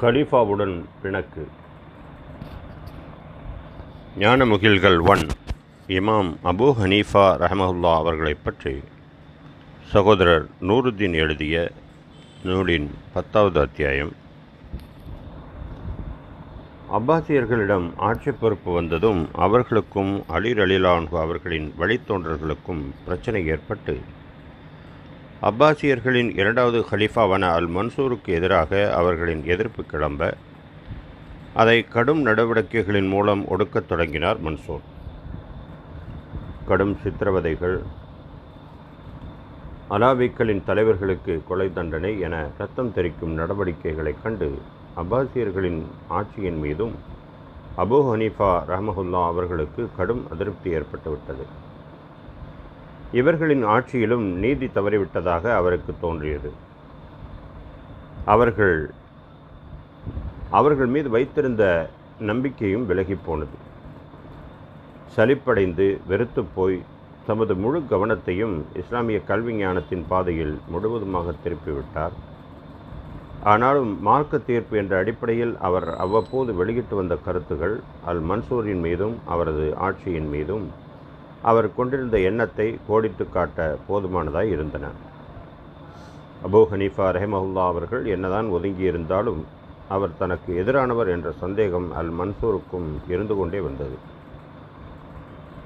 கலீஃபாவுடன் பிணக்கு. ஞானமுகில்கள் ஒன். இமாம் அபூ ஹனீஃபா ரஹமஹுல்லா அவர்களைப் பற்றி சகோதரர் நூருதீன் எழுதிய நூலின் பத்தாவது அத்தியாயம். அப்பாசியர்களிடம் ஆட்சி பொறுப்பு வந்ததும் அவர்களுக்கும் அலிர் அலிலான்கு அவர்களின் வழித்தோன்றர்களுக்கும் பிரச்சனை ஏற்பட்டு அப்பாசியர்களின் இரண்டாவது ஹலீஃபாவான அல் மன்சூருக்கு எதிராக அவர்களின் எதிர்ப்பு கிளம்ப அதை கடும் நடவடிக்கைகளின் மூலம் ஒடுக்கத் தொடங்கினார் மன்சூர். கடும் சித்திரவதைகள் அலாவிக்களின் தலைவர்களுக்கு கொலை தண்டனை என ரத்தம் தெரிக்கும் நடவடிக்கைகளைக் கண்டு அப்பாசியர்களின் ஆட்சியின் மீதும் அபூ ஹனீஃபா ரஹமஹுல்லா அவர்களுக்கு கடும் அதிருப்தி ஏற்பட்டுவிட்டது. இவர்களின் ஆட்சியிலும் நீதி தவறிவிட்டதாக அவருக்கு தோன்றியது. அவர்கள் அவர்கள் மீது வைத்திருந்த நம்பிக்கையும் விலகிப் போனது. சலிப்படைந்து வெறுத்துப்போய் தமது முழு கவனத்தையும் இஸ்லாமிய கல்வி ஞானத்தின் பாதையில் முழுவதுமாக திருப்பிவிட்டார். ஆனாலும் மார்க்க தீர்ப்பு என்ற அடிப்படையில் அவர் அவ்வப்போது வெளியிட்டு வந்த கருத்துகள் அல் மன்சூரின் மீதும் அவரது ஆட்சியின் மீதும் அவர் கொண்டிருந்த எண்ணத்தை கோடிட்டு காட்ட போதுமானதாய் இருந்தன. அபூ ஹனீஃபா ரஹமஹுல்லா அவர்கள் என்னதான் ஒதுங்கியிருந்தாலும் அவர் தனக்கு எதிரானவர் என்ற சந்தேகம் அல் மன்சூருக்கும் இருந்து கொண்டே வந்தது.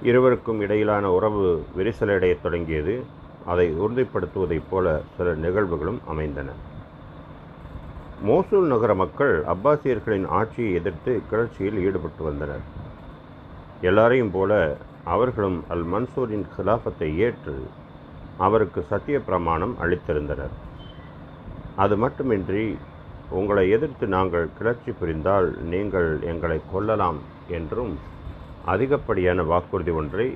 இருவருக்கும் இடையிலான உறவு விரிசலடைய தொடங்கியது. அதை உறுதிப்படுத்துவதைப் போல சில நிகழ்வுகளும் அமைந்தன. மோசூல் நகர மக்கள் அப்பாசியர்களின் ஆட்சியை எதிர்த்து கிளர்ச்சியில் ஈடுபட்டு வந்தனர். எல்லாரையும் போல அவர்களும் அல் மன்சூரின் கிலாஃபத்தை ஏற்று அவருக்கு சத்திய பிரமாணம் அளித்திருந்தனர். அது மட்டுமின்றி உங்களை எதிர்த்து நாங்கள் கிளர்ச்சி புரிந்தால் நீங்கள் எங்களை கொல்லலாம் என்றும் அதிகப்படியான வாக்குறுதி ஒன்றை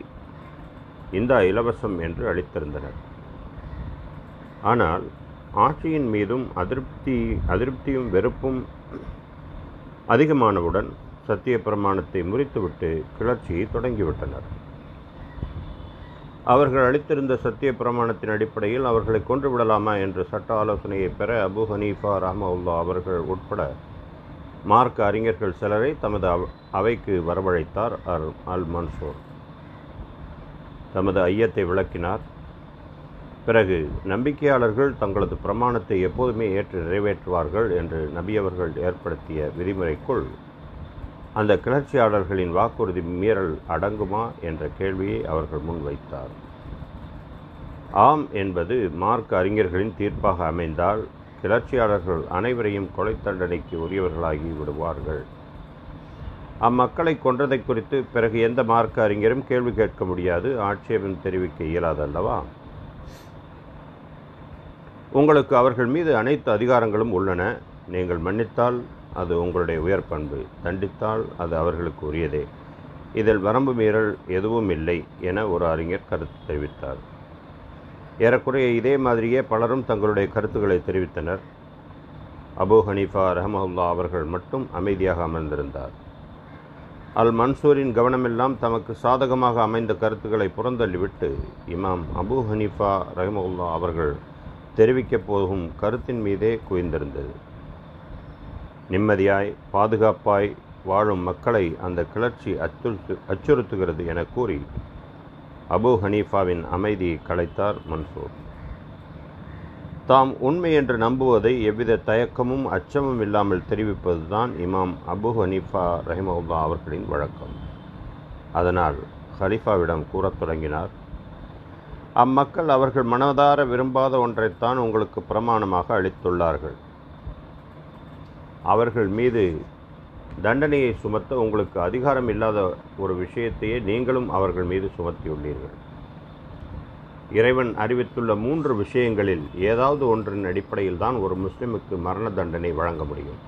இந்தா இலவசம் என்று அளித்திருந்தனர். ஆனால் ஆட்சியின் மீதும் அதிருப்தி அதிருப்தியும் வெறுப்பும் அதிகமானவுடன் சத்திய பிரமாணத்தை முறித்துவிட்டு கிளர்ச்சியை தொடங்கிவிட்டனர். அவர்கள் அளித்திருந்த சத்திய பிரமாணத்தின் அடிப்படையில் அவர்களை கொன்று விடலாமா சட்ட ஆலோசனையை பெற அபு ஹனீஃபா ரஹமவுல்லா அவர்கள் உட்பட மார்க் அறிஞர்கள் சிலரை தமது அவைக்கு வரவழைத்தார் அல் அல் மன்சூர். தமது ஐயத்தை விளக்கினார். பிறகு நம்பிக்கையாளர்கள் தங்களது பிரமாணத்தை எப்போதுமே ஏற்று நிறைவேற்றுவார்கள் என்று நபியவர்கள் ஏற்படுத்திய விதிமுறைக்குள் அந்த கிளர்ச்சியாளர்களின் வாக்குறுதி மீறல் அடங்குமா என்ற கேள்வியை அவர்கள் முன்வைத்தார் ஆம் என்பது மார்க் அறிஞர்களின் தீர்ப்பாக அமைந்தால் கிளர்ச்சியாளர்கள் அனைவரையும் கொலை தண்டனைக்கு உரியவர்களாகி விடுவார்கள். அம்மக்களை கொன்றதை குறித்து பிறகு எந்த மார்க்க அறிஞரும் கேள்வி கேட்க முடியாது ஆட்சேபம் தெரிவிக்க இயலாதல்லவா? உங்களுக்கு அவர்கள் மீது அனைத்து அதிகாரங்களும் உள்ளன. நீங்கள் மன்னித்தால் அது உங்களுடைய உயர் பண்பு. தண்டித்தால் அது அவர்களுக்கு உரியதே. இதில் வரம்பு மீறல் எதுவும் இல்லை என ஒரு அறிஞர் கருத்து தெரிவித்தார். ஏறக்குறைய இதே மாதிரியே பலரும் தங்களுடைய கருத்துக்களை தெரிவித்தனர். அபு ஹனீஃபா ரஹமஹுல்லா அவர்கள் மட்டும் அமைதியாக அமர்ந்திருந்தார். அல் மன்சூரின் கவனமெல்லாம் தமக்கு சாதகமாக அமைந்த கருத்துக்களை புறந்தள்ளிவிட்டு இமாம் அபு ஹனீஃபா ரஹமஹுல்லா அவர்கள் தெரிவிக்கப் போகும் கருத்தின் மீதே குவிந்திருந்தது. நிம்மதியாய் பாதுகாப்பாய் வாழும் மக்களை அந்த கிளர்ச்சி அச்சுறுத்து அச்சுறுத்துகிறது என கூறி அபு ஹனீஃபாவின் அமைதியை கலைத்தார் மன்சூர். தாம் உண்மை என்று நம்புவதை எவ்வித தயக்கமும் அச்சமும் இல்லாமல் தெரிவிப்பதுதான் இமாம் அபு ஹனீஃபா ரஹிமவுல்லா அவர்களின் வழக்கம். அதனால் ஹலீஃபாவிடம் கூறத் தொடங்கினார். அம்மக்கள் அவர்கள் மனதார விரும்பாத ஒன்றைத்தான் உங்களுக்கு பிரமாணமாக அளித்துள்ளார்கள். அவர்கள் மீது தண்டனையை சுமத்த உங்களுக்கு அதிகாரம் இல்லாத ஒரு விஷயத்தையே நீங்களும் அவர்கள் மீது சுமத்தியுள்ளீர்கள். இறைவன் அறிவித்துள்ள மூன்று விஷயங்களில் ஏதாவது ஒன்றின் அடிப்படையில் தான் ஒரு முஸ்லிமுக்கு மரண தண்டனை வழங்க முடியும்.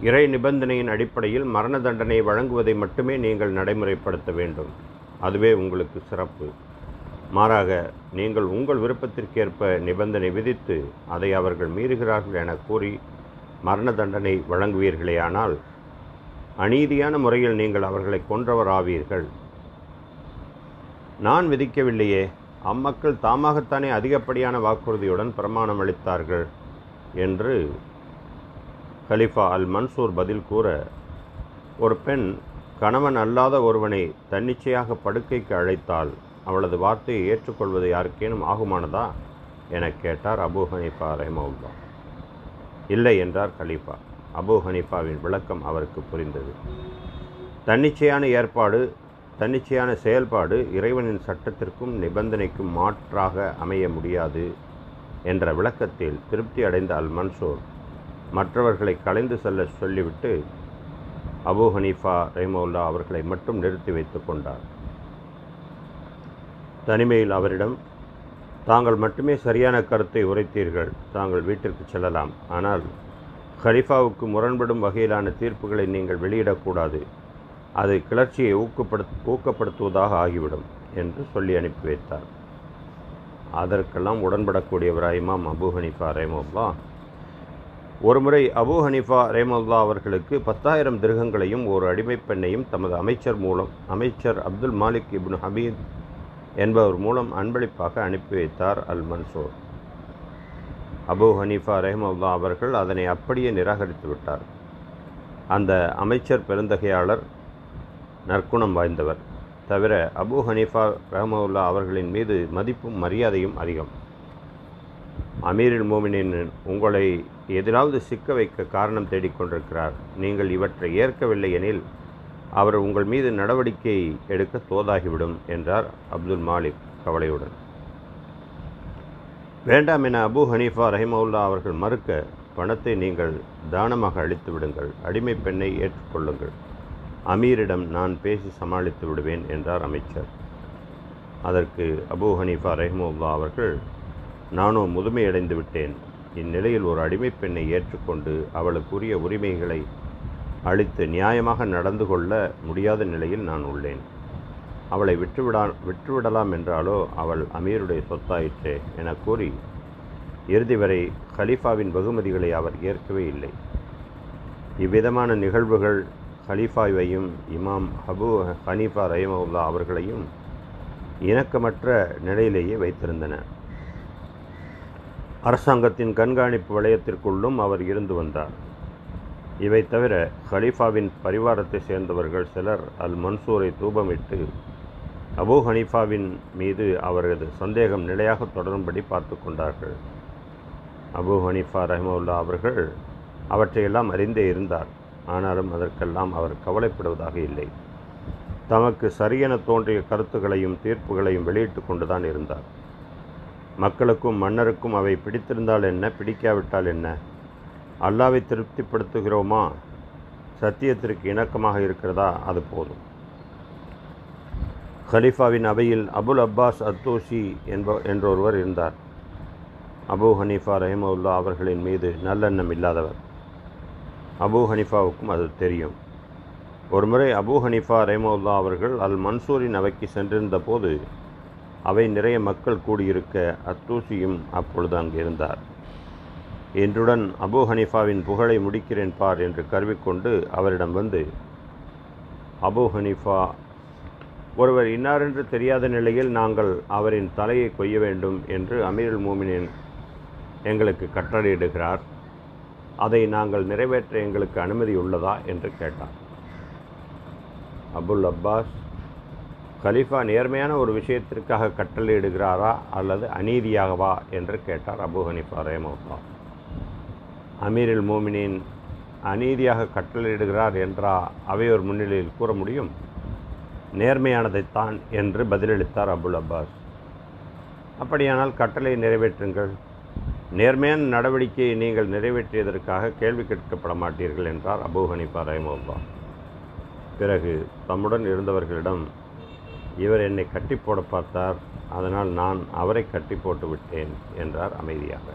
இறை நிபந்தனையின் அடிப்படையில் மரண தண்டனை வழங்குவதை மட்டுமே நீங்கள் நடைமுறைப்படுத்த வேண்டும். அதுவே உங்களுக்கு சிறப்பு. மாறாக நீங்கள் உங்கள் விருப்பத்திற்கேற்ப நிபந்தனை விதித்து அதை அவர்கள் மீறுகிறார்கள் என கூறி மரண தண்டனை வழங்குவீர்களேயானால் அநீதியான முறையில் நீங்கள் அவர்களை கொன்றவர் ஆவீர்கள் நான் விதிக்கவில்லையே அம்மக்கள் தாமாகத்தானே அதிகப்படியான வாக்குறுதியுடன் பிரமாணம் அளித்தார்கள் என்று கலிஃபா அல் மன்சூர் பதில் கூற ஒரு பெண் கணவன் அல்லாத ஒருவனை தன்னிச்சையாக படுக்கைக்கு அழைத்தால் அவளது வார்த்தையை ஏற்றுக்கொள்வது யாருக்கேனும் ஆகுமானதா? என கேட்டார் அபு ஹனீஃபா ரஹ்மவுல்லா இல்லை என்றார் கலீஃபா. அபு ஹனீஃபாவின் விளக்கம் அவருக்கு புரிந்தது. தன்னிச்சையான ஏற்பாடு தன்னிச்சையான செயல்பாடு இறைவனின் சட்டத்திற்கும் நிபந்தனைக்கும் மாற்றாக அமைய முடியாது என்ற விளக்கத்தில் திருப்தி அடைந்த அல் மன்சூர் மற்றவர்களை கலைந்து செல்ல சொல்லிவிட்டு அபு ஹனீஃபா ரஹ்மவுல்லா அவர்களை மட்டும் நிறுத்தி வைத்து கொண்டார். தனிமையில் அவரிடம் தாங்கள் மட்டுமே சரியான கருத்தை உரைத்தீர்கள் தாங்கள் வீட்டிற்கு செல்லலாம். ஆனால் ஹரிஃபாவுக்கு முரண்படும் வகையிலான தீர்ப்புகளை நீங்கள் வெளியிடக்கூடாது. அது கிளர்ச்சியை ஊக்கப்படுத் ஊக்கப்படுத்துவதாக ஆகிவிடும் என்று சொல்லி அனுப்பி வைத்தார். அதற்கெல்லாம் உடன்படக்கூடியவராய் இமாம் அபு ஹனீஃபா ரேமோல்லா ஒருமுறை அபு ஹனீஃபா ரேமல்லா அவர்களுக்கு பத்தாயிரம் திருகங்களையும் ஒரு அடிமைப் பெண்ணையும் தமது அமைச்சர் மூலம் அமைச்சர் அப்துல் மாலிக் இப்னு ஹபீத் என்பவர் மூலம் அன்பளிப்பாக அனுப்பி வைத்தார் அல் மன்சூர் அபு ஹனீஃபா ரஹ்மல்லா அவர்கள் அதனை அப்படியே நிராகரித்து விட்டார். அந்த அமைச்சர் பெருந்தகையாளர் நற்குணம் வாய்ந்தவர். தவிர அபு ஹனீஃபா ரஹமவுல்லா அவர்களின் மீது மதிப்பும் மரியாதையும் அதிகம். அமீரில் மோமினின் உங்களை எதிலாவது சிக்க வைக்க காரணம் தேடிக்கொண்டிருக்கிறார். நீங்கள் இவற்றை ஏற்கவில்லை எனில் அவர் உங்கள் மீது நடவடிக்கை எடுக்க தோதாகிவிடும் என்றார் அப்துல் மாலிக் கவலையுடன். வேண்டாம் என அபு ஹனீஃபா ரஹிமவுல்லா அவர்கள் மறுக்க பணத்தை நீங்கள் தானமாக அளித்து விடுங்கள் அடிமை பெண்ணை ஏற்றுக்கொள்ளுங்கள். அமீரிடம் நான் பேசி சமாளித்து விடுவேன் என்றார் அமைச்சர். அதற்கு அபு ஹனீஃபா ரஹிமுல்லா அவர்கள் நானோ முதுமையடைந்து விட்டேன். இந்நிலையில் ஒரு அடிமை பெண்ணை ஏற்றுக்கொண்டு அவளுக்குரிய உரிமைகளை அளித்து நியாயமாக நடந்து கொள்ள முடியாத நிலையில் நான் உள்ளேன். அவளை விட்டுவிடா விட்டுவிடலாம் என்றாலோ அவள் அமீருடைய சொத்தாயிற்றே என கூறி இறுதி வரை ஹலீஃபாவின் வெகுமதிகளை அவர் ஏற்கவே இல்லை. இவ்விதமான நிகழ்வுகள் ஹலீஃபாவையும் இமாம் ஹபு ஹனீஃபா ரஹிமவுல்லா அவர்களையும் இணக்கமற்ற நிலையிலேயே வைத்திருந்தன. அரசாங்கத்தின் கண்காணிப்பு வளையத்திற்குள்ளும் அவர் இருந்து வந்தார். இவை தவிர ஹலீஃபாவின் பரிவாரத்தை சேர்ந்தவர்கள் சிலர் அல் மன்சூரை தூபமிட்டு அபூ ஹனீஃபாவின் மீது அவரது சந்தேகம் நிலையாக தொடரும்படி பார்த்து கொண்டார்கள். அபூ ஹனீஃபா ரஹ்மவுல்லா அவர்கள் அவற்றையெல்லாம் அறிந்தே இருந்தார். ஆனாலும் அதற்கெல்லாம் அவர் கவலைப்படுவதாக இல்லை. தமக்கு சரியென தோன்றிய கருத்துக்களையும் தீர்ப்புகளையும் வெளியிட்டு கொண்டுதான் இருந்தார். மக்களுக்கும் மன்னருக்கும் அவை பிடித்திருந்தால் என்ன பிடிக்காவிட்டால் என்ன? அல்லாவை திருப்திப்படுத்துகிறோமா? சத்தியத்திற்கு இணக்கமாக இருக்கிறதா? அது போதும். ஹலீஃபாவின் அவையில் அபுல் அப்பாஸ் அத்தோஷி என்ப என்றொருவர் இருந்தார். அபு ஹனீஃபா ரஹிமவுல்லா அவர்களின் மீது நல்லெண்ணம் இல்லாதவர். அபு ஹனீஃபாவுக்கும் அது தெரியும். ஒருமுறை அபு ஹனீஃபா ரஹிமவுல்லா அவர்கள் அல் மன்சூரின் அவைக்கு சென்றிருந்த போது அவை நிறைய மக்கள் கூடியிருக்க அத்தூசியும் அப்பொழுது அங்கிருந்தார். இருந்தார் என்றுடன் அபு ஹனீஃபாவின் புகழை முடிக்கிறேன் பார் என்று கருவிக்கொண்டு அவரிடம் வந்து அபு ஹனீஃபா ஒருவர் இன்னாரென்று தெரியாத நிலையில் நாங்கள் அவரின் தலையை கொய்ய வேண்டும் என்று அமீருல் மூமினின் எங்களுக்கு கட்டளையிடுகிறார். அதை நாங்கள் நிறைவேற்ற எங்களுக்கு அனுமதி உள்ளதா? என்று கேட்டார். அபுல் அப்பாஸ் கலீஃபா நேர்மையான ஒரு விஷயத்திற்காக கட்டளையிடுகிறாரா அல்லது அநீதியாகவா? என்று கேட்டார் அபு ஹனிஃபா ரேமோல்லா அமீரில் மோமினின் அநீதியாக கட்டளையிடுகிறார் என்றா அவையோர் முன்னிலையில் கூற முடியும்? நேர்மையானதைத்தான் என்று பதிலளித்தார் அபுல் அப்பாஸ். அப்படியானால் கட்டளை நிறைவேற்றுங்கள். நேர்மையான நடவடிக்கையை நீங்கள் நிறைவேற்றியதற்காக கேள்வி கேட்கப்பட மாட்டீர்கள் என்றார் அபு ஹனிஃபா ரஹிமுல்லா பிறகு தம்முடன் இருந்தவர்களிடம் இவர் என்னை கட்டி போட பார்த்தார் அதனால் நான் அவரை கட்டி போட்டு விட்டேன் என்றார் அமைதியாக.